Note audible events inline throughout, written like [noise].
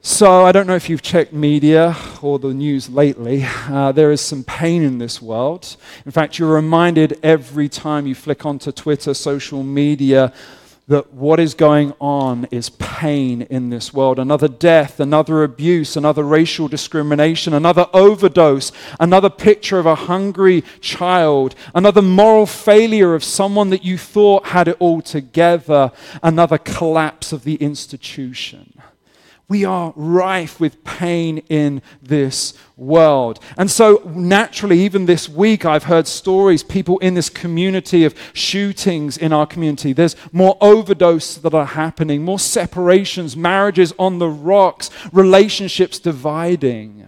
So, I don't know if you've checked media or the news lately. Uh, there is some pain in this world. In fact, you're reminded every time you flick onto Twitter, social media, that what is going on is pain in this world. Another death, another abuse, another racial discrimination, another overdose, another picture of a hungry child, another moral failure of someone that you thought had it all together, another collapse of the institution. We are rife with pain in this world. And so, naturally, even this week, I've heard stories, people in this community of shootings in our community. There's more overdoses that are happening, more separations, marriages on the rocks, relationships dividing.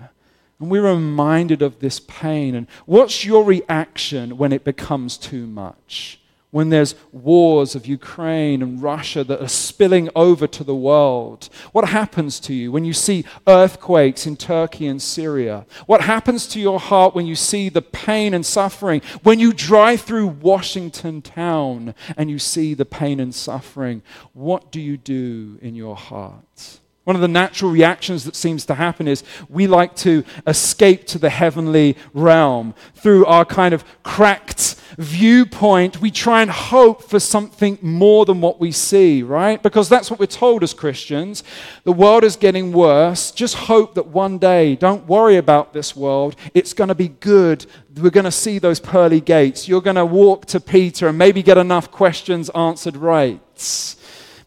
And we're reminded of this pain. And what's your reaction when it becomes too much? When there's wars of Ukraine and Russia that are spilling over to the world? What happens to you when you see earthquakes in Turkey and Syria? What happens to your heart when you see the pain and suffering? When you drive through Washington town and you see the pain and suffering, what do you do in your heart? One of the natural reactions that seems to happen is we like to escape to the heavenly realm. Through our kind of cracked viewpoint, we try and hope for something more than what we see, right? Because that's what we're told as Christians. The world is getting worse. Just hope that one day, don't worry about this world, it's going to be good. We're going to see those pearly gates. You're going to walk to Peter and maybe get enough questions answered right.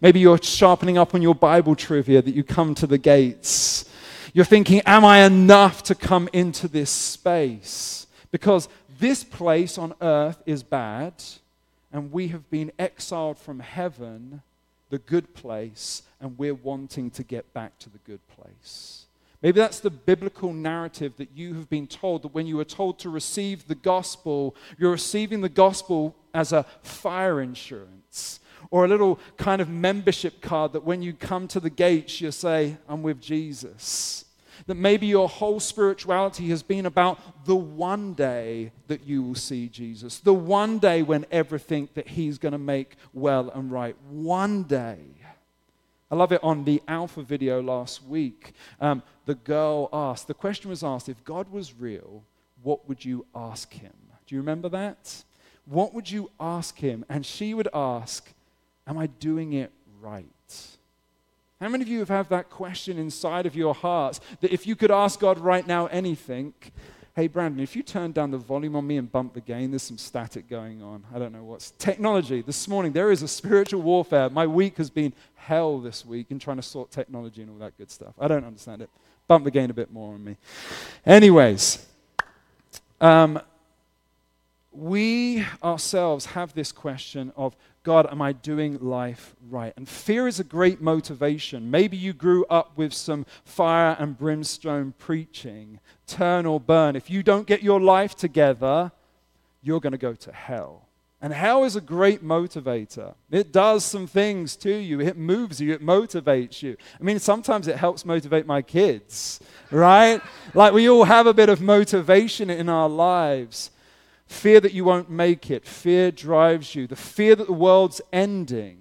Maybe you're sharpening up on your Bible trivia that you come to the gates. You're thinking, Am I enough to come into this space? Because this place on earth is bad, and we have been exiled from heaven, the good place, and we're wanting to get back to the good place. Maybe that's the biblical narrative that you have been told that when you were told to receive the gospel, you're receiving the gospel as a fire insurance or a little kind of membership card that when you come to the gates, you say, I'm with Jesus. That maybe your whole spirituality has been about the one day that you will see Jesus, the one day when everything that He's going to make well and right. One day. I love it on the Alpha video last week. Um, the girl asked, the question was asked, if God was real, what would you ask Him? Do you remember that? What would you ask Him? And she would ask, Am I doing it right? How many of you have had that question inside of your hearts that if you could ask God right now anything, hey, Brandon, if you turn down the volume on me and bump the gain, there's some static going on. I don't know what's. Technology. This morning, there is a spiritual warfare. My week has been hell this week in trying to sort technology and all that good stuff. I don't understand it. Bump the gain a bit more on me. Anyways, um, we ourselves have this question of God, am I doing life right? And fear is a great motivation. Maybe you grew up with some fire and brimstone preaching, turn or burn. If you don't get your life together, you're going to go to hell. And hell is a great motivator. It does some things to you, it moves you, it motivates you. I mean, sometimes it helps motivate my kids, right? like we all have a bit of motivation in our lives. Fear that you won't make it. Fear drives you. The fear that the world's ending.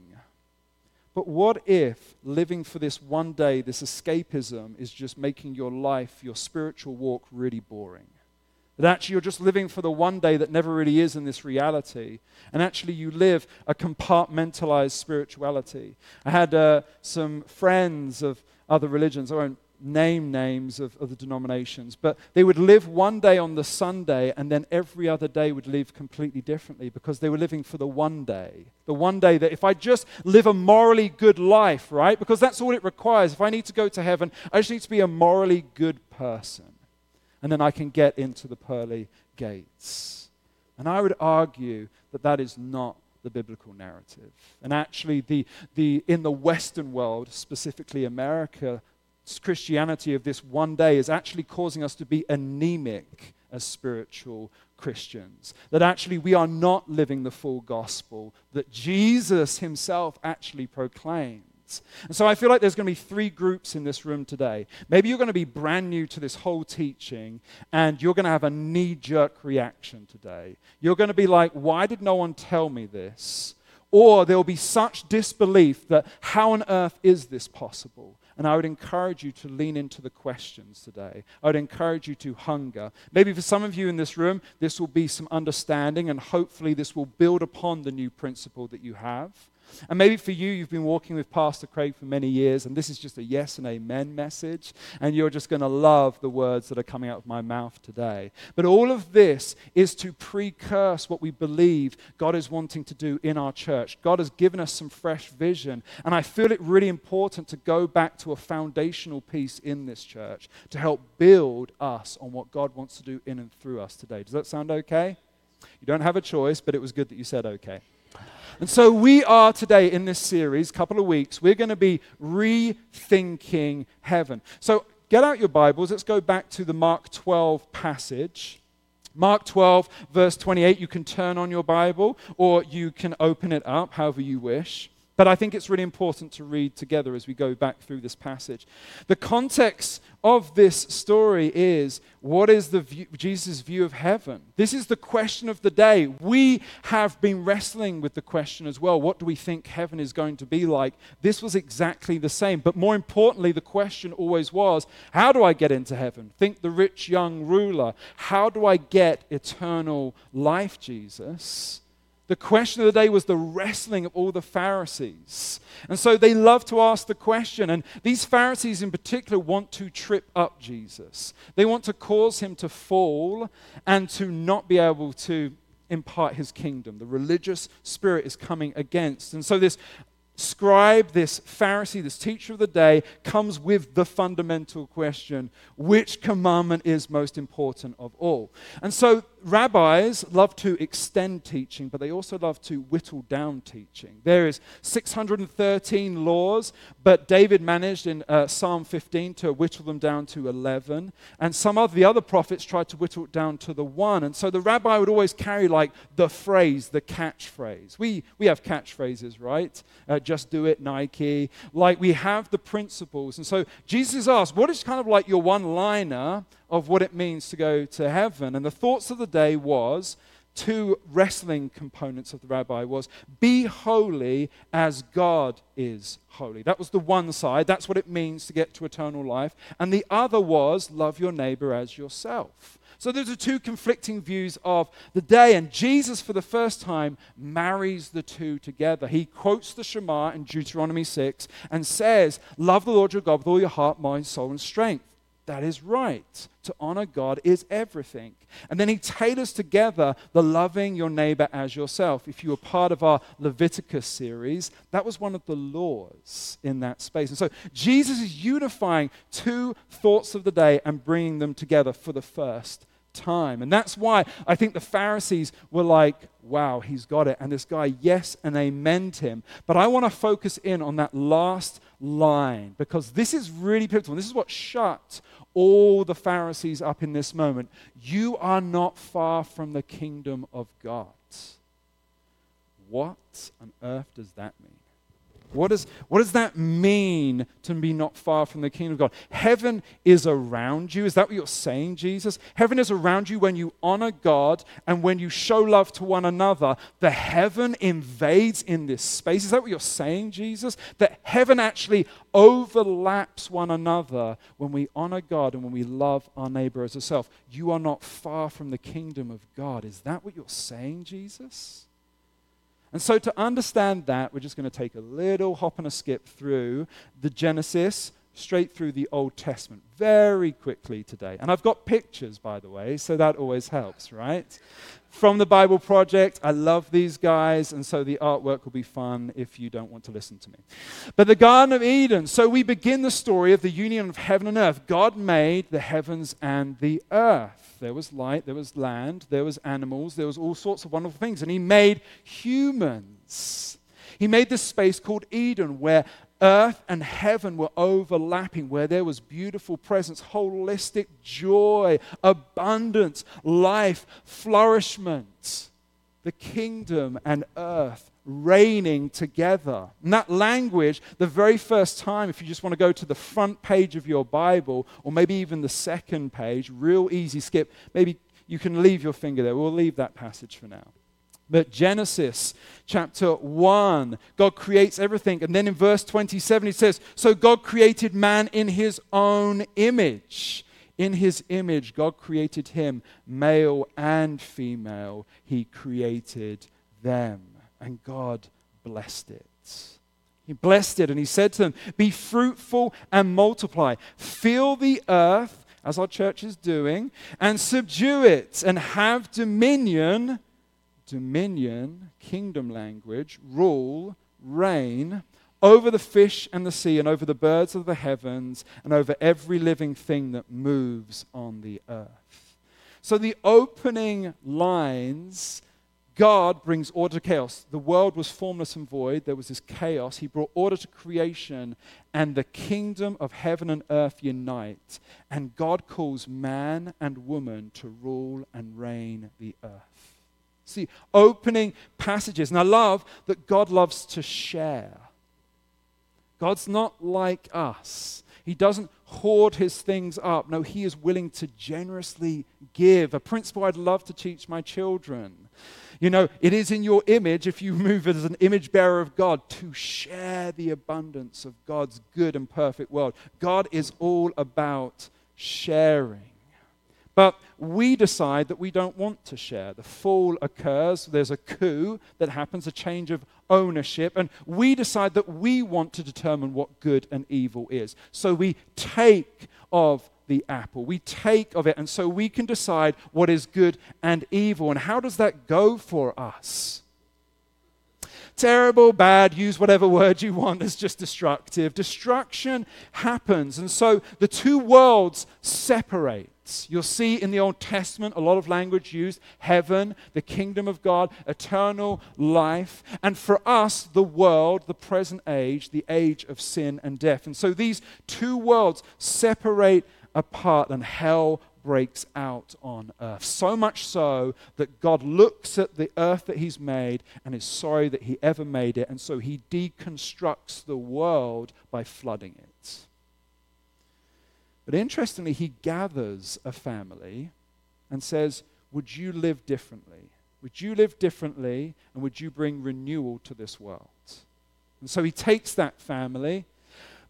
But what if living for this one day, this escapism, is just making your life, your spiritual walk, really boring? That actually you're just living for the one day that never really is in this reality. And actually you live a compartmentalized spirituality. I had uh, some friends of other religions. I won't name names of, of the denominations, but they would live one day on the Sunday and then every other day would live completely differently because they were living for the one day. The one day that if I just live a morally good life, right? Because that's all it requires. If I need to go to heaven, I just need to be a morally good person. And then I can get into the pearly gates. And I would argue that that is not the biblical narrative. And actually, the, the, in the Western world, specifically America, Christianity of this one day is actually causing us to be anemic as spiritual Christians. That actually we are not living the full gospel that Jesus himself actually proclaims. And so I feel like there's going to be three groups in this room today. Maybe you're going to be brand new to this whole teaching and you're going to have a knee jerk reaction today. You're going to be like, why did no one tell me this? or there will be such disbelief that how on earth is this possible? And I would encourage you to lean into the questions today. I would encourage you to hunger. Maybe for some of you in this room, this will be some understanding, and hopefully, this will build upon the new principle that you have. And maybe for you, you've been walking with Pastor Craig for many years, and this is just a yes and amen message, and you're just going to love the words that are coming out of my mouth today. But all of this is to precurse what we believe God is wanting to do in our church. God has given us some fresh vision, and I feel it really important to go back to a foundational piece in this church to help build us on what God wants to do in and through us today. Does that sound okay? You don't have a choice, but it was good that you said okay. And so we are today in this series, couple of weeks, we're going to be rethinking heaven. So get out your Bibles. Let's go back to the Mark 12 passage. Mark 12, verse 28. You can turn on your Bible or you can open it up, however you wish. But I think it's really important to read together as we go back through this passage. The context of this story is what is the view, Jesus' view of heaven? This is the question of the day. We have been wrestling with the question as well. What do we think heaven is going to be like? This was exactly the same. But more importantly, the question always was how do I get into heaven? Think the rich young ruler. How do I get eternal life, Jesus? The question of the day was the wrestling of all the Pharisees. And so they love to ask the question. And these Pharisees in particular want to trip up Jesus. They want to cause him to fall and to not be able to impart his kingdom. The religious spirit is coming against. And so this scribe, this Pharisee, this teacher of the day, comes with the fundamental question which commandment is most important of all? And so rabbis love to extend teaching, but they also love to whittle down teaching. There is 613 laws, but David managed in uh, Psalm 15 to whittle them down to 11, and some of the other prophets tried to whittle it down to the one. And so the rabbi would always carry like the phrase, the catchphrase. We we have catchphrases, right? Uh, just do it, Nike. Like we have the principles, and so Jesus asked, "What is kind of like your one-liner?" Of what it means to go to heaven. And the thoughts of the day was two wrestling components of the rabbi was be holy as God is holy. That was the one side. That's what it means to get to eternal life. And the other was love your neighbor as yourself. So those are two conflicting views of the day. And Jesus, for the first time, marries the two together. He quotes the Shema in Deuteronomy 6 and says, Love the Lord your God with all your heart, mind, soul, and strength. That is right. To honor God is everything. And then he tailors together the loving your neighbor as yourself. If you were part of our Leviticus series, that was one of the laws in that space. And so Jesus is unifying two thoughts of the day and bringing them together for the first time. And that's why I think the Pharisees were like, wow, he's got it. And this guy, yes, and amen him. But I want to focus in on that last line because this is really pivotal. This is what shut all the Pharisees up in this moment. You are not far from the kingdom of God. What on earth does that mean? What, is, what does that mean to be not far from the kingdom of God? Heaven is around you. Is that what you're saying, Jesus? Heaven is around you when you honor God and when you show love to one another. The heaven invades in this space. Is that what you're saying, Jesus? That heaven actually overlaps one another when we honor God and when we love our neighbor as ourselves. You are not far from the kingdom of God. Is that what you're saying, Jesus? And so, to understand that, we're just going to take a little hop and a skip through the Genesis straight through the Old Testament very quickly today. And I've got pictures, by the way, so that always helps, right? From the Bible Project. I love these guys, and so the artwork will be fun if you don't want to listen to me. But the Garden of Eden. So we begin the story of the union of heaven and earth. God made the heavens and the earth. There was light, there was land, there was animals, there was all sorts of wonderful things. And he made humans. He made this space called Eden where earth and heaven were overlapping, where there was beautiful presence, holistic joy, abundance, life, flourishment. The kingdom and earth reigning together. And that language, the very first time, if you just want to go to the front page of your Bible, or maybe even the second page, real easy skip, maybe you can leave your finger there. We'll leave that passage for now. But Genesis chapter 1, God creates everything. And then in verse 27, he says, So God created man in his own image. In his image, God created him, male and female. He created them. And God blessed it. He blessed it and he said to them, Be fruitful and multiply. Fill the earth, as our church is doing, and subdue it, and have dominion dominion, kingdom language, rule, reign over the fish and the sea and over the birds of the heavens and over every living thing that moves on the earth. So the opening lines God brings order to chaos. The world was formless and void. There was this chaos. He brought order to creation, and the kingdom of heaven and earth unite. And God calls man and woman to rule and reign the earth. Opening passages. And I love that God loves to share. God's not like us. He doesn't hoard his things up. No, he is willing to generously give. A principle I'd love to teach my children. You know, it is in your image, if you [laughs] move as an image bearer of God, to share the abundance of God's good and perfect world. God is all about sharing. But we decide that we don't want to share. The fall occurs, there's a coup that happens, a change of ownership, and we decide that we want to determine what good and evil is. So we take of the apple, we take of it, and so we can decide what is good and evil. And how does that go for us? terrible, bad, use whatever word you want, it's just destructive. Destruction happens. And so the two worlds separate. You'll see in the Old Testament a lot of language used heaven, the kingdom of God, eternal life. And for us, the world, the present age, the age of sin and death. And so these two worlds separate apart, and hell breaks out on earth. So much so that God looks at the earth that He's made and is sorry that He ever made it. And so He deconstructs the world by flooding it. But interestingly, he gathers a family and says, Would you live differently? Would you live differently and would you bring renewal to this world? And so he takes that family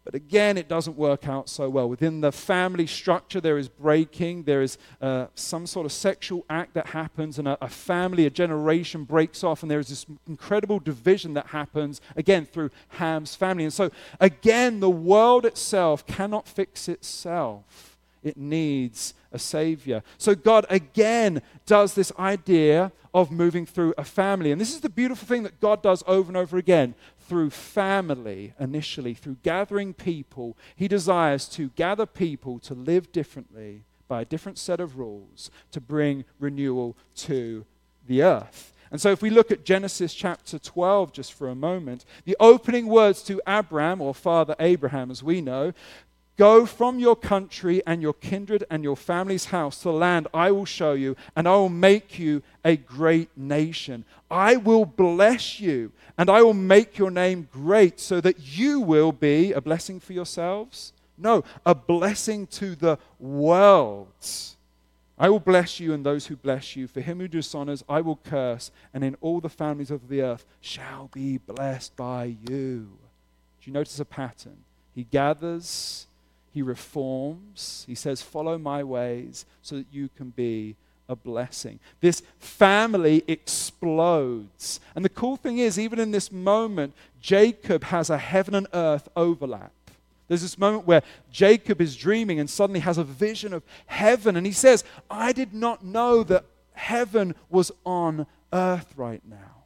but again, it doesn't work out so well. Within the family structure, there is breaking, there is uh, some sort of sexual act that happens, and a, a, family, a generation breaks off, and there is this incredible division that happens, again, through Ham's family. And so, again, the world itself cannot fix itself, it needs a savior. So, God again does this idea of moving through a family. And this is the beautiful thing that God does over and over again through family initially, through gathering people. He desires to gather people to live differently by a different set of rules to bring renewal to the earth. And so, if we look at Genesis chapter 12 just for a moment, the opening words to Abram, or Father Abraham as we know, Go from your country and your kindred and your family's house to the land I will show you, and I will make you a great nation. I will bless you, and I will make your name great so that you will be a blessing for yourselves. No, a blessing to the world. I will bless you and those who bless you. For him who dishonors, I will curse, and in all the families of the earth shall be blessed by you. Do you notice a pattern? He gathers he reforms. He says, Follow my ways so that you can be a blessing. This family explodes. And the cool thing is, even in this moment, Jacob has a heaven and earth overlap. There's this moment where Jacob is dreaming and suddenly has a vision of heaven. And he says, I did not know that heaven was on earth right now.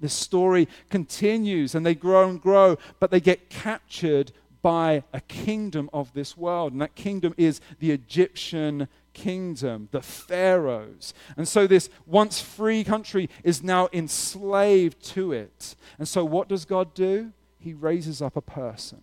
This story continues and they grow and grow, but they get captured by a kingdom of this world. And that kingdom is the Egyptian kingdom, the pharaohs. And so this once free country is now enslaved to it. And so what does God do? He raises up a person,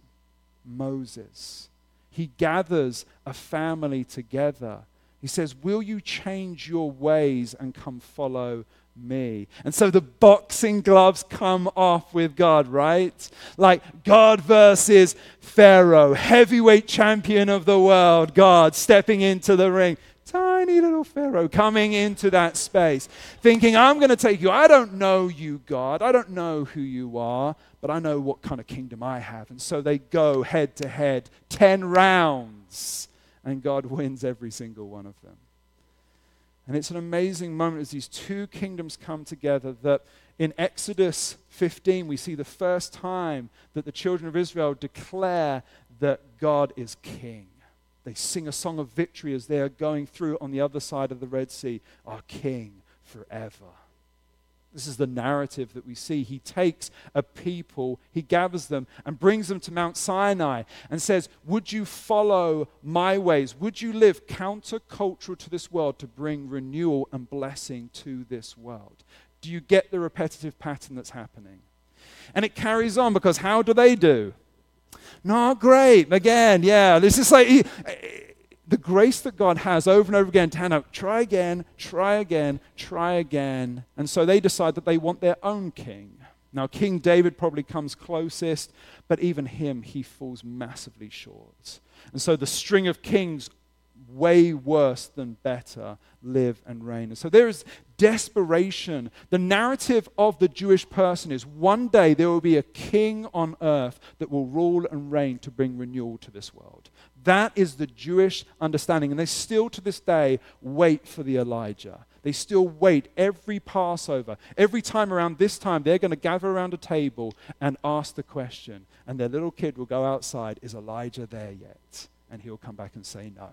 Moses. He gathers a family together. He says, Will you change your ways and come follow me. And so the boxing gloves come off with God, right? Like God versus Pharaoh, heavyweight champion of the world, God stepping into the ring. Tiny little Pharaoh coming into that space, thinking, I'm going to take you. I don't know you, God. I don't know who you are, but I know what kind of kingdom I have. And so they go head to head, 10 rounds, and God wins every single one of them. And it's an amazing moment as these two kingdoms come together that in Exodus 15, we see the first time that the children of Israel declare that God is king. They sing a song of victory as they are going through on the other side of the Red Sea, our king forever. This is the narrative that we see. He takes a people, he gathers them, and brings them to Mount Sinai and says, Would you follow my ways? Would you live countercultural to this world to bring renewal and blessing to this world? Do you get the repetitive pattern that's happening? And it carries on because how do they do? Not great. Again, yeah. This is like the grace that God has over and over again to out, try again, try again, try again. And so they decide that they want their own king. Now, King David probably comes closest, but even him, he falls massively short. And so the string of kings, way worse than better, live and reign. And so there is desperation. The narrative of the Jewish person is one day there will be a king on earth that will rule and reign to bring renewal to this world. That is the Jewish understanding. And they still to this day wait for the Elijah. They still wait every Passover. Every time around this time, they're going to gather around a table and ask the question. And their little kid will go outside, Is Elijah there yet? And he'll come back and say no.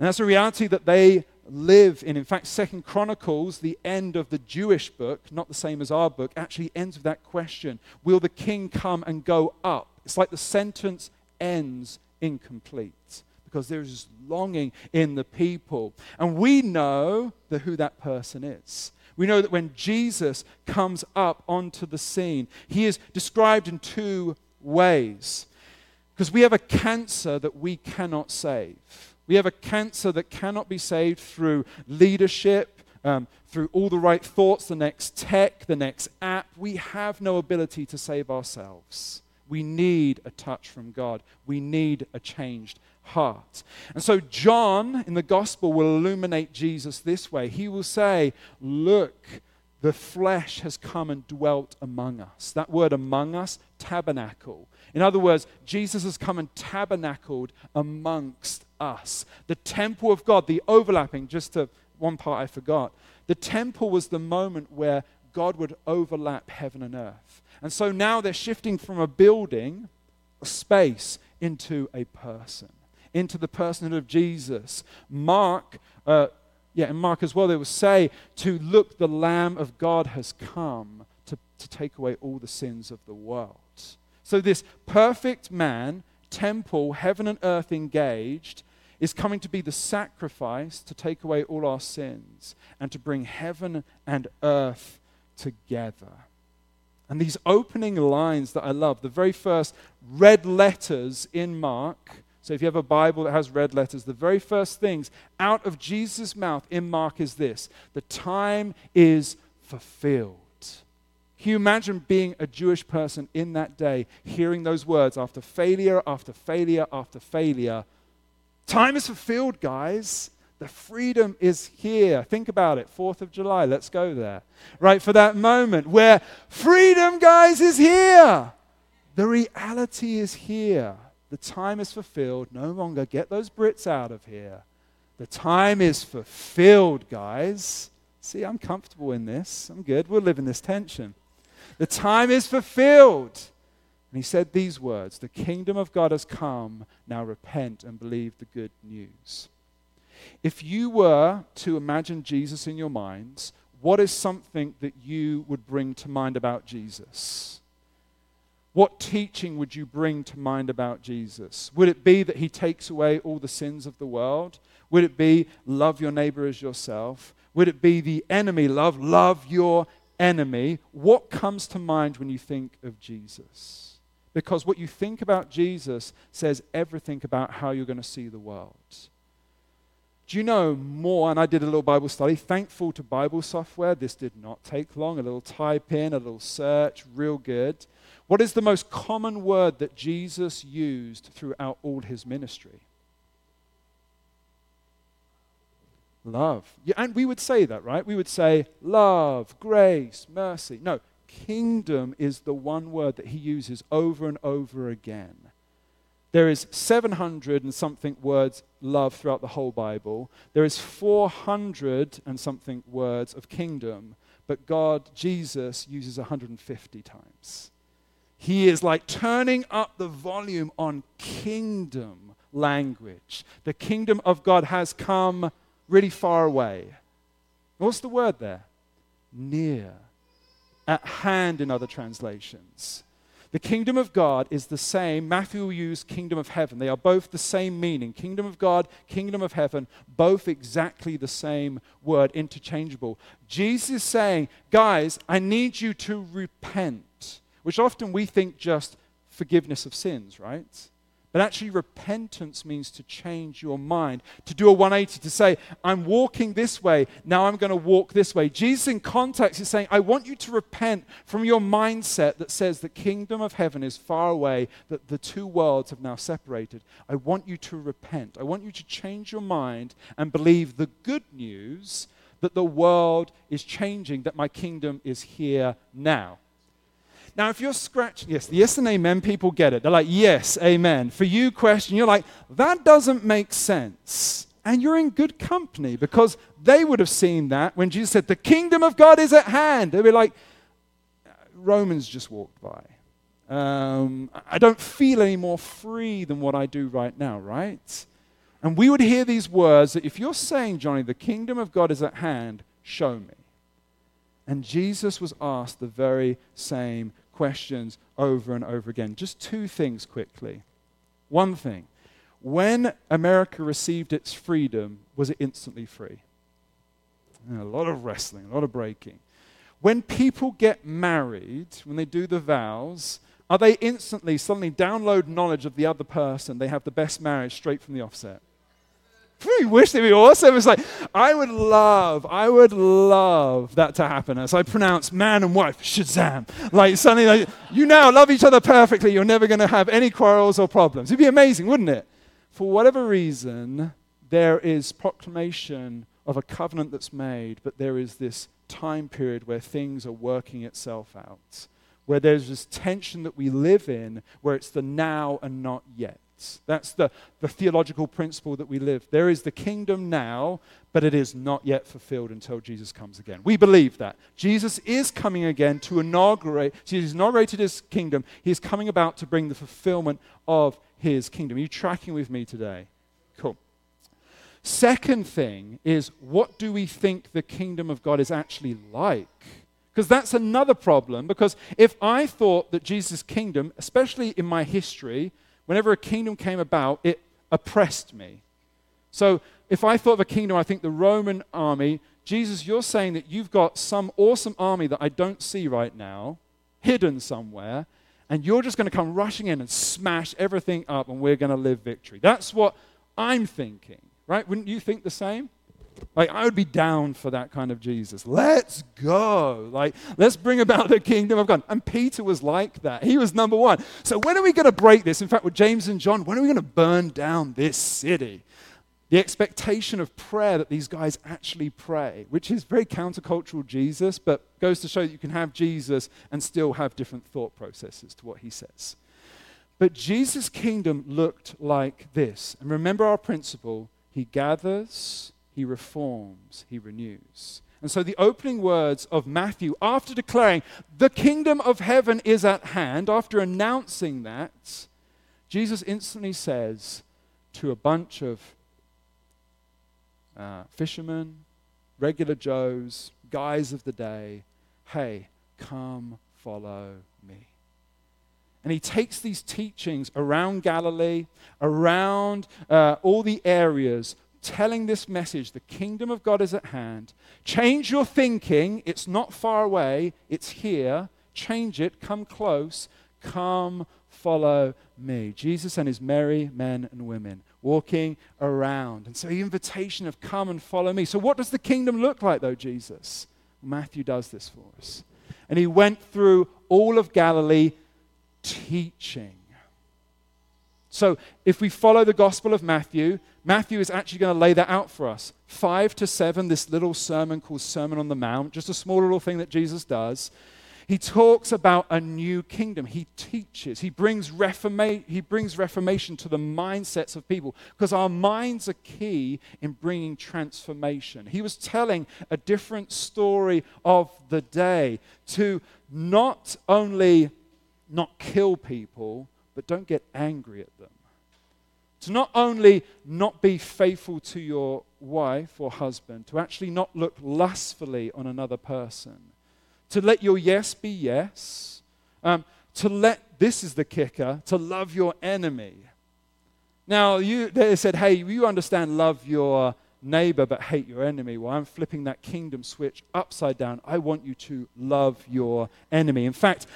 And that's a reality that they live in. In fact, Second Chronicles, the end of the Jewish book, not the same as our book, actually ends with that question Will the king come and go up? It's like the sentence ends incomplete because there is longing in the people. And we know who that person is. We know that when Jesus comes up onto the scene, he is described in two ways. Because we have a cancer that we cannot save. We have a cancer that cannot be saved through leadership, um, through all the right thoughts, the next tech, the next app. We have no ability to save ourselves. We need a touch from God. We need a changed heart. And so, John in the gospel will illuminate Jesus this way. He will say, Look, the flesh has come and dwelt among us. That word among us, tabernacle. In other words, Jesus has come and tabernacled amongst us. The temple of God, the overlapping, just to one part I forgot. The temple was the moment where God would overlap heaven and earth. And so now they're shifting from a building, a space, into a person, into the personhood of Jesus. Mark, uh, yeah, and Mark as well, they will say, to look, the Lamb of God has come to, to take away all the sins of the world. So this perfect man, temple, heaven and earth engaged, is coming to be the sacrifice to take away all our sins and to bring heaven and earth together. And these opening lines that I love, the very first red letters in Mark. So if you have a Bible that has red letters, the very first things out of Jesus' mouth in Mark is this the time is fulfilled. Can you imagine being a Jewish person in that day, hearing those words after failure after failure after failure? Time is fulfilled, guys. The freedom is here. Think about it. 4th of July, let's go there. Right, for that moment where freedom, guys, is here. The reality is here. The time is fulfilled. No longer get those Brits out of here. The time is fulfilled, guys. See, I'm comfortable in this. I'm good. We'll live in this tension. The time is fulfilled. And he said these words The kingdom of God has come. Now repent and believe the good news. If you were to imagine Jesus in your minds, what is something that you would bring to mind about Jesus? What teaching would you bring to mind about Jesus? Would it be that he takes away all the sins of the world? Would it be love your neighbor as yourself? Would it be the enemy love? Love your enemy. What comes to mind when you think of Jesus? Because what you think about Jesus says everything about how you're going to see the world. Do you know more? And I did a little Bible study. Thankful to Bible software. This did not take long. A little type in, a little search, real good. What is the most common word that Jesus used throughout all his ministry? Love. Yeah, and we would say that, right? We would say love, grace, mercy. No, kingdom is the one word that he uses over and over again. There is 700 and something words love throughout the whole Bible. There is 400 and something words of kingdom, but God, Jesus, uses 150 times. He is like turning up the volume on kingdom language. The kingdom of God has come really far away. What's the word there? Near. At hand in other translations. The kingdom of God is the same. Matthew will use kingdom of heaven. They are both the same meaning. Kingdom of God, kingdom of heaven, both exactly the same word, interchangeable. Jesus is saying, guys, I need you to repent, which often we think just forgiveness of sins, right? But actually, repentance means to change your mind, to do a 180, to say, I'm walking this way, now I'm going to walk this way. Jesus, in context, is saying, I want you to repent from your mindset that says the kingdom of heaven is far away, that the two worlds have now separated. I want you to repent. I want you to change your mind and believe the good news that the world is changing, that my kingdom is here now. Now, if you're scratching, yes, the yes and amen people get it. They're like, yes, amen. For you, question, you're like, that doesn't make sense. And you're in good company because they would have seen that when Jesus said, the kingdom of God is at hand. They'd be like, Romans just walked by. Um, I don't feel any more free than what I do right now, right? And we would hear these words that if you're saying, Jonny, the kingdom of God is at hand, show me. And Jesus was asked the very same questions over and over again. Just two things quickly. One thing when America received its freedom, was it instantly free? A lot of wrestling, a lot of breaking. When people get married, when they do the vows, are they instantly, suddenly download knowledge of the other person? They have the best marriage straight from the offset. [laughs] We wish they'd be awesome. It's like, I would love, I would love that to happen as I pronounce man and wife, Shazam. Like suddenly, like, you now love each other perfectly. You're never going to have any quarrels or problems. It'd be amazing, wouldn't it? For whatever reason, there is proclamation of a covenant that's made, but there is this time period where things are working itself out, where there's this tension that we live in, where it's the now and not yet. That's the, the theological principle that we live. There is the kingdom now, but it is not yet fulfilled until Jesus comes again. We believe that. Jesus is coming again to inaugurate, Jesus inaugurated his kingdom. He is coming about to bring the fulfillment of his kingdom. Are you tracking with me today? Cool. Second thing is, what do we think the kingdom of God is actually like? Because that's another problem. Because if I thought that Jesus' kingdom, especially in my history, whenever a kingdom came about, it oppressed me. So if I thought of a kingdom, I think the Roman army, Jesus, you're saying that you've got some awesome army that I don't see right now, hidden somewhere, and you're just going to come rushing in and smash everything up, and we're going to live victory. That's what I'm thinking, right? Wouldn't you think the same? Like, I would be down for that kind of Jesus. Let's go. Like, let's bring about the kingdom of God. And Peter was like that. He was number one. So, when are we going to break this? In fact, with James and John, when are we going to burn down this city? The expectation of prayer that these guys actually pray, which is very countercultural Jesus, but goes to show that you can have Jesus and still have different thought processes to what he says. But Jesus' kingdom looked like this. And remember our principle He gathers, he reforms, he renews. And so the opening words of Matthew, after declaring, the kingdom of heaven is at hand, after announcing that, Jesus instantly says to a bunch of uh, fishermen, regular Joes, guys of the day, hey, come follow me. And he takes these teachings around Galilee, around uh, all the areas telling this message the kingdom of God is at hand. Change your thinking. It's not far away, it's here. Change it. Come close. Come follow me. Jesus and his merry men and women walking around. And so the invitation of come and follow me. So, what does the kingdom look like, though, Jesus? Matthew does this for us. And he went through all of Galilee teaching So, if we follow the Gospel of Matthew, Matthew is actually going to lay that out for us. Five to seven, this little sermon called Sermon on the Mount, just a small little thing that Jesus does. He talks about a new kingdom. He teaches. He brings, reforma- he brings reformation to the mindsets of people because our minds are key in bringing transformation. He was telling a different story of the day to not only not kill people, but don't get angry at them. To not only not be faithful to your wife or husband, to actually not look lustfully on another person, to let your yes be yes, um, to let, this is the kicker, to love your enemy. Now, you, they said, hey, you understand love your neighbor but hate your enemy. Well, I'm flipping that kingdom switch upside down. I want you to love your enemy. In fact,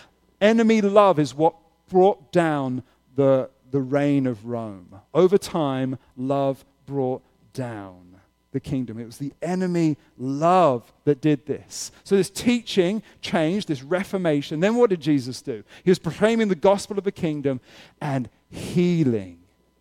enemy love is what brought down the, the reign of Rome. Over time, love brought down the kingdom. It was the enemy love that did this. So, this teaching changed, this reformation. Then, what did Jesus do? He was proclaiming the gospel of the kingdom and healing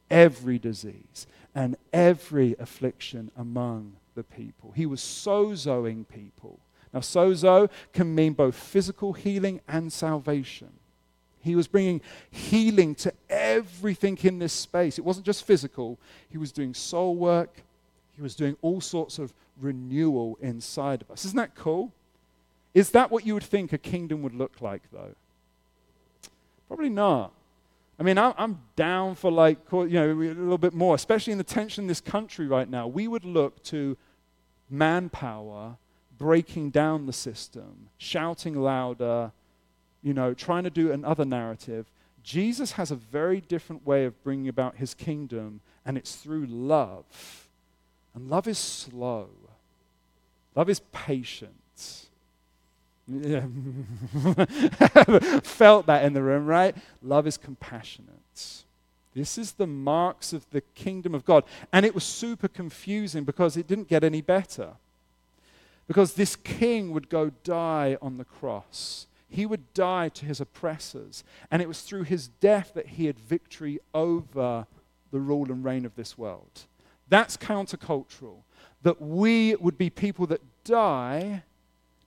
every disease and every affliction among the people. He was sozoing people. Now, sozo can mean both physical healing and salvation. He was bringing healing to everything in this space. It wasn't just physical, he was doing soul work, he was doing all sorts of renewal inside of us. Isn't that cool? Is that what you would think a kingdom would look like, though? Probably not. I mean, I'm down for like, you know, a little bit more, especially in the tension in this country right now. We would look to manpower breaking down the system, shouting louder, you know, trying to do another narrative. Jesus has a very different way of bringing about his kingdom, and it's through love. And love is slow, love is patient. Yeah. [laughs] Felt that in the room, right? Love is compassionate. This is the marks of the kingdom of God. And it was super confusing because it didn't get any better. Because this king would go die on the cross. He would die to his oppressors. And it was through his death that he had victory over the rule and reign of this world. That's countercultural. That we would be people that die,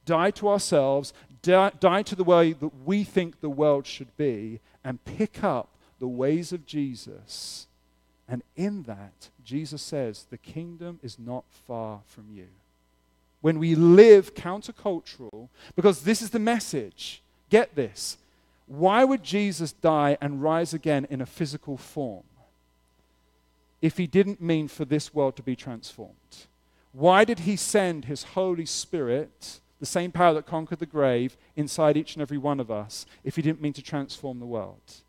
die to ourselves, die, die to the way that we think the world should be, and pick up the ways of Jesus. And in that, Jesus says, the kingdom is not far from you when we live countercultural, because this is the message. Get this. Why would Jesus die and rise again in a physical form if he didn't mean for this world to be transformed? Why did he send his Holy Spirit, the same power that conquered the grave, inside each and every one of us if he didn't mean to transform the world?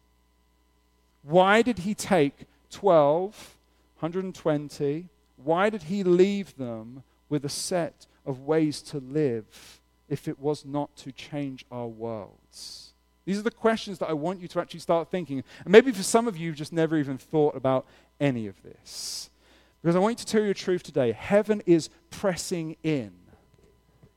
Why did he take 12, 120? Why did he leave them with a set of ways to live if it was not to change our worlds? These are the questions that I want you to actually start thinking. And maybe for some of you, you've just never even thought about any of this. Because I want you to tell you the truth today. Heaven is pressing in.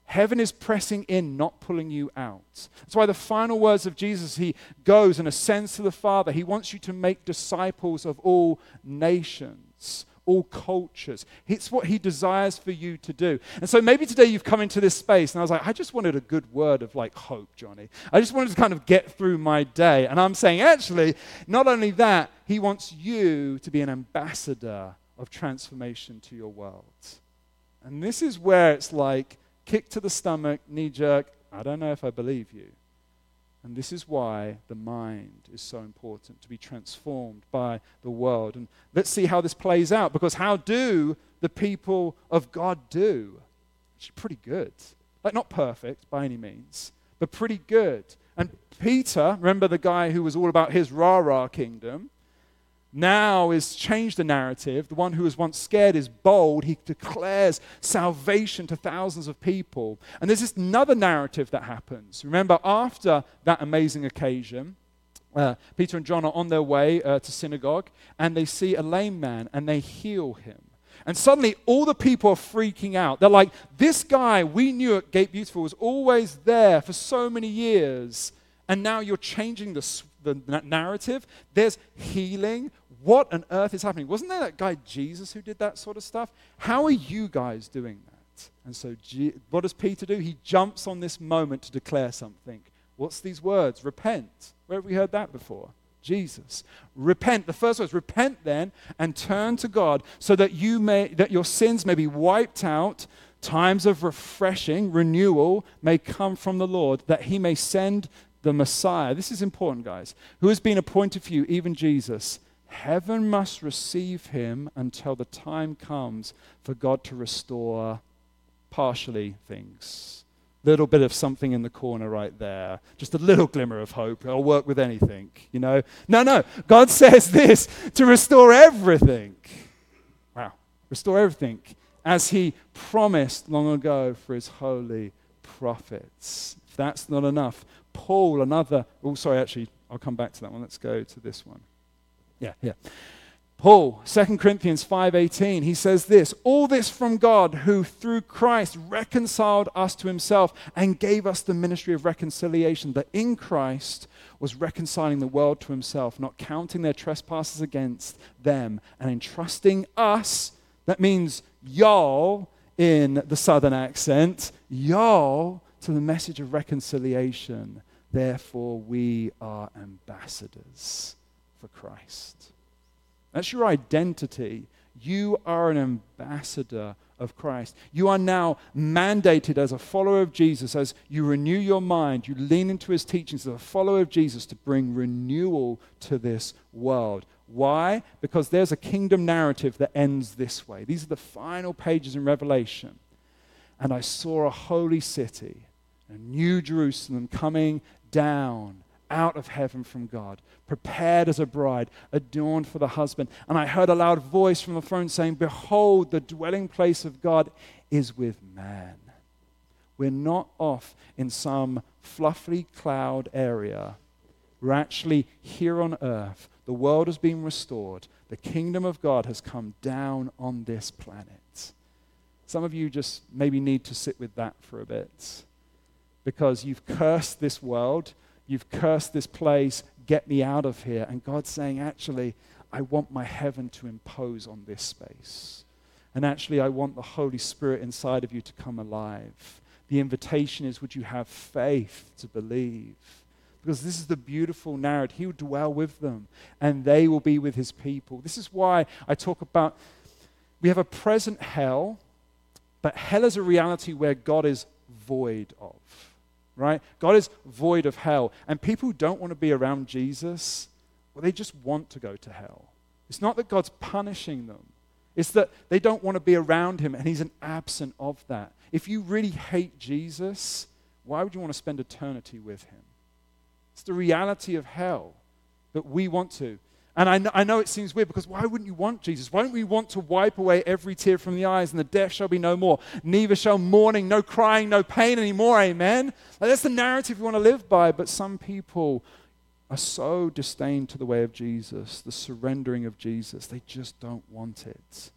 Heaven is pressing in, not pulling you out. That's why the final words of Jesus, he goes and ascends to the Father. He wants you to make disciples of all nations all cultures. It's what he desires for you to do. And so maybe today you've come into this space and I was like, I just wanted a good word of like hope, Jonny. I just wanted to kind of get through my day. And I'm saying, actually, not only that, he wants you to be an ambassador of transformation to your world. And this is where it's like kick to the stomach, knee jerk. I don't know if I believe you. And this is why the mind is so important to be transformed by the world. And let's see how this plays out because how do the people of God do? It's pretty good. Like, not perfect by any means, but pretty good. And Peter, remember the guy who was all about his rah rah kingdom? Now is changed the narrative. The one who was once scared is bold. He declares salvation to thousands of people. And there's this another narrative that happens. Remember, after that amazing occasion, uh, Peter and John are on their way uh, to synagogue and they see a lame man and they heal him. And suddenly, all the people are freaking out. They're like, This guy we knew at Gate Beautiful was always there for so many years, and now you're changing the, the narrative. There's healing, what on earth is happening? Wasn't there that guy Jesus who did that sort of stuff? How are you guys doing that? And so, what does Peter do? He jumps on this moment to declare something. What's these words? Repent. Where have we heard that before? Jesus. Repent. The first words, repent then and turn to God so that you may that your sins may be wiped out, times of refreshing, renewal may come from the Lord, that he may send the Messiah. This is important, guys. Who has been appointed for you, even Jesus. Heaven must receive him until the time comes for God to restore partially things little bit of something in the corner right there. Just a little glimmer of hope. I'll work with anything, you know? No, no. God [laughs] says this to restore everything. Wow. Restore everything as he promised long ago for his holy prophets. If that's not enough, Paul, another, oh, sorry, actually, I'll come back to that one. Let's go to this one. Yeah, yeah. Paul, 2 Corinthians 5:18, he says this, all this from God who through Christ reconciled us to himself and gave us the ministry of reconciliation that in Christ was reconciling the world to himself, not counting their trespasses against them and entrusting us, that means y'all in the southern accent, y'all to the message of reconciliation. Therefore we are ambassadors for Christ. That's your identity. You are an ambassador of Christ. You are now mandated as a follower of Jesus, as you renew your mind, you lean into his teachings as a follower of Jesus to bring renewal to this world. Why? Because there's a kingdom narrative that ends this way. These are the final pages in Revelation. And I saw a holy city, a new Jerusalem coming down out of heaven from God, prepared as a bride, adorned for the husband. And I heard a loud voice from the throne saying, Behold, the dwelling place of God is with man. We're not off in some fluffy cloud area. We're actually here on earth. The world has been restored. The kingdom of God has come down on this planet. Some of you just maybe need to sit with that for a bit because you've cursed this world You've cursed this place. Get me out of here. And God's saying, actually, I want my heaven to impose on this space. And actually, I want the Holy Spirit inside of you to come alive. The invitation is, would you have faith to believe? Because this is the beautiful narrative. He will dwell with them, and they will be with his people. This is why I talk about we have a present hell, but hell is a reality where God is void of right? God is void of hell. And people who don't want to be around Jesus, well, they just want to go to hell. It's not that God's punishing them, it's that they don't want to be around him and he's an absent of that. If you really hate Jesus, why would you want to spend eternity with him? It's the reality of hell that we want to. And I know, I know, it seems weird because why wouldn't you want Jesus? Why don't we want to wipe away every tear from the eyes and the death shall be no more? Neither shall mourning, no crying, no pain anymore. Amen? Like, that's the narrative we want to live by. But some people are so disdain to the way of Jesus, the surrendering of Jesus. They just don't want it.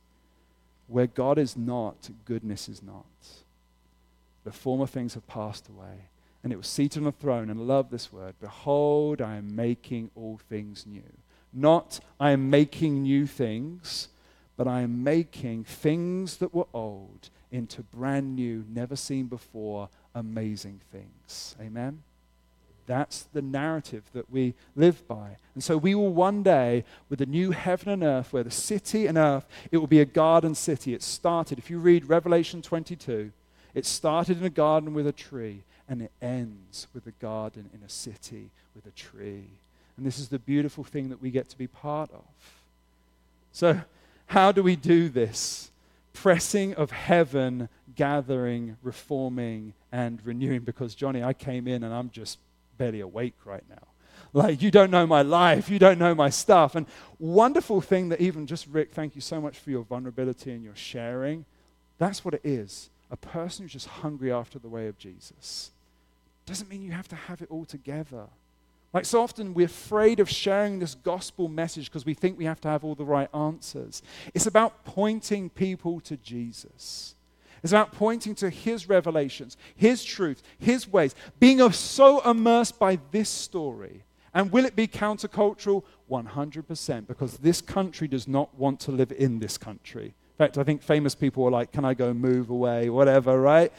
Where God is not, goodness is not. The former things have passed away. And it was seated on a throne, and love this word Behold, I am making all things new. Not, I am making new things, but I am making things that were old into brand new, never seen before, amazing things. Amen? That's the narrative that we live by. And so we will one day, with a new heaven and earth, where the city and earth, it will be a garden city. It started, if you read Revelation 22, it started in a garden with a tree, and it ends with a garden in a city with a tree. And this is the beautiful thing that we get to be part of. So, how do we do this? Pressing of heaven, gathering, reforming, and renewing. Because, Jonny, I came in and I'm just barely awake right now. Like, you don't know my life, you don't know my stuff. And wonderful thing that even just, Rick, thank you so much for your vulnerability and your sharing. That's what it is. A person who's just hungry after the way of Jesus. Doesn't mean you have to have it all together. Like so often, we're afraid of sharing this gospel message because we think we have to have all the right answers. It's about pointing people to Jesus. It's about pointing to his revelations, his truth, his ways, being so immersed by this story And will it be countercultural? 100%, because this country does not want to live in this country. In fact, I think famous people are like, Can I go move away? Whatever, right?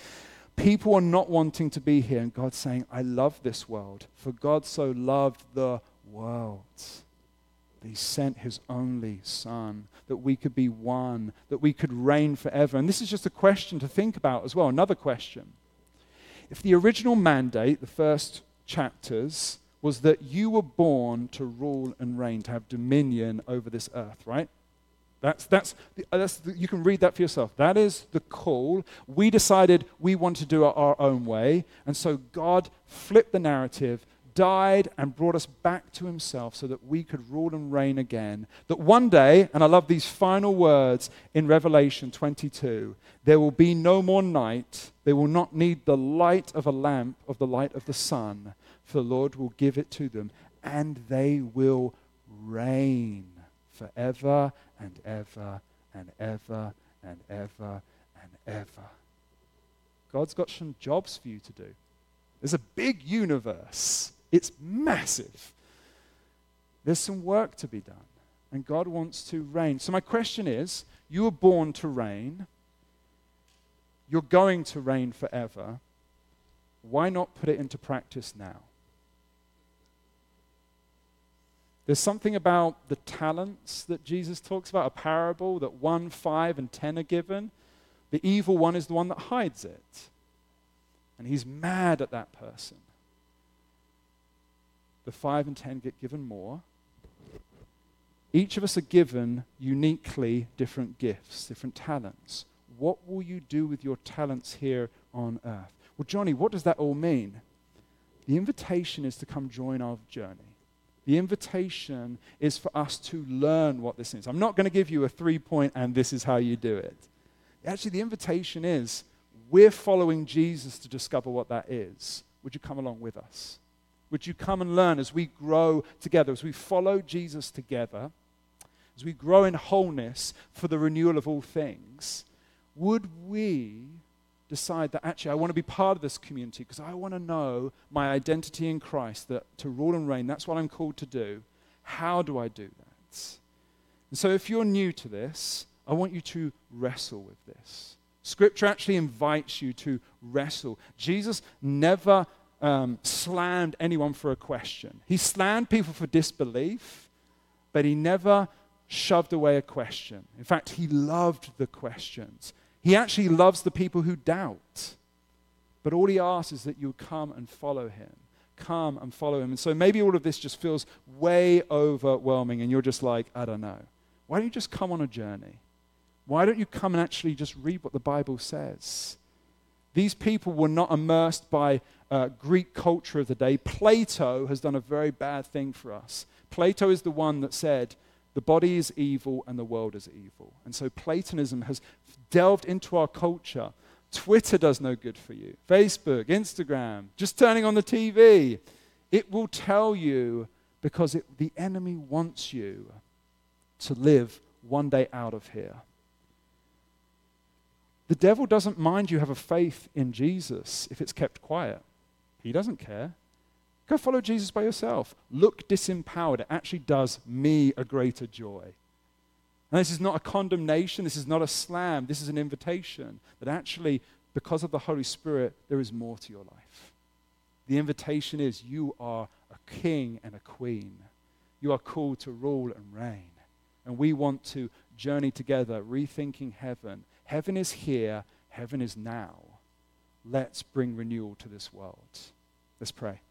People are not wanting to be here, and God's saying, I love this world, for God so loved the world that He sent His only Son, that we could be one, that we could reign forever. And this is just a question to think about as well, another question. If the original mandate, the first chapters, was that you were born to rule and reign, to have dominion over this earth, right? That's, that's, uh, that's the, you can read that for yourself. That is the call. We decided we want to do it our own way. And so God flipped the narrative, died, and brought us back to himself so that we could rule and reign again. That one day, and I love these final words in Revelation 22 there will be no more night. They will not need the light of a lamp of the light of the sun, for the Lord will give it to them, and they will reign forever and ever and ever and ever and ever. God's got some jobs for you to do. There's a big universe, it's massive. There's some work to be done, and God wants to reign. So, my question is you were born to reign, you're going to reign forever. Why not put it into practice now? There's something about the talents that Jesus talks about, a parable that one, five, and ten are given. The evil one is the one that hides it. And he's mad at that person. The five and ten get given more. Each of us are given uniquely different gifts, different talents. What will you do with your talents here on earth? Well, Jonny, what does that all mean? The invitation is to come join our journey. The invitation is for us to learn what this is. I'm not going to give you a three point and this is how you do it. Actually, the invitation is we're following Jesus to discover what that is. Would you come along with us? Would you come and learn as we grow together, as we follow Jesus together, as we grow in wholeness for the renewal of all things? Would we decide that actually I want to be part of this community because I want to know my identity in Christ, that to rule and reign, that's what I'm called to do. How do I do that? And so if you're new to this, I want you to wrestle with this. Scripture actually invites you to wrestle. Jesus never um, slammed anyone for a question. He slammed people for disbelief, but he never shoved away a question. In fact, he loved the questions. He actually loves the people who doubt. But all he asks is that you come and follow him. Come and follow him. And so maybe all of this just feels way overwhelming, and you're just like, I don't know. Why don't you just come on a journey? Why don't you come and actually just read what the Bible says? These people were not immersed by uh, Greek culture of the day. Plato has done a very bad thing for us. Plato is the one that said, the body is evil and the world is evil. And so Platonism has delved into our culture. Twitter does no good for you. Facebook, Instagram, just turning on the TV. It will tell you because it, the enemy wants you to live one day out of here. The devil doesn't mind you have a faith in Jesus if it's kept quiet. He doesn't care. Go follow Jesus by yourself. Look disempowered. It actually does me a greater joy. And this is not a condemnation. This is not a slam. This is an invitation that actually, because of the Holy Spirit, there is more to your life. The invitation is you are a king and a queen. You are called to rule and reign. And we want to journey together, rethinking heaven. Heaven is here, heaven is now. Let's bring renewal to this world. Let's pray.